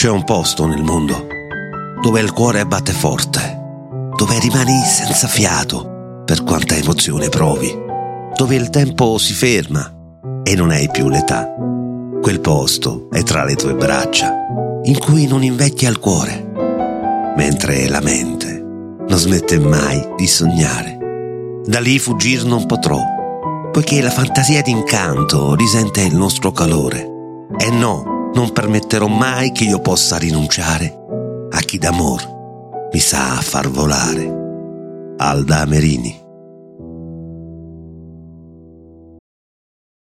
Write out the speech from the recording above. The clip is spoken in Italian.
C'è un posto nel mondo dove il cuore batte forte, dove rimani senza fiato per quanta emozione provi, dove il tempo si ferma e non hai più l'età. Quel posto è tra le tue braccia, in cui non invecchia il cuore, mentre la mente non smette mai di sognare. Da lì fuggir non potrò, poiché la fantasia d'incanto risente il nostro calore. E no, non permetterò mai che io possa rinunciare a chi d'amor mi sa far volare. Alda Merini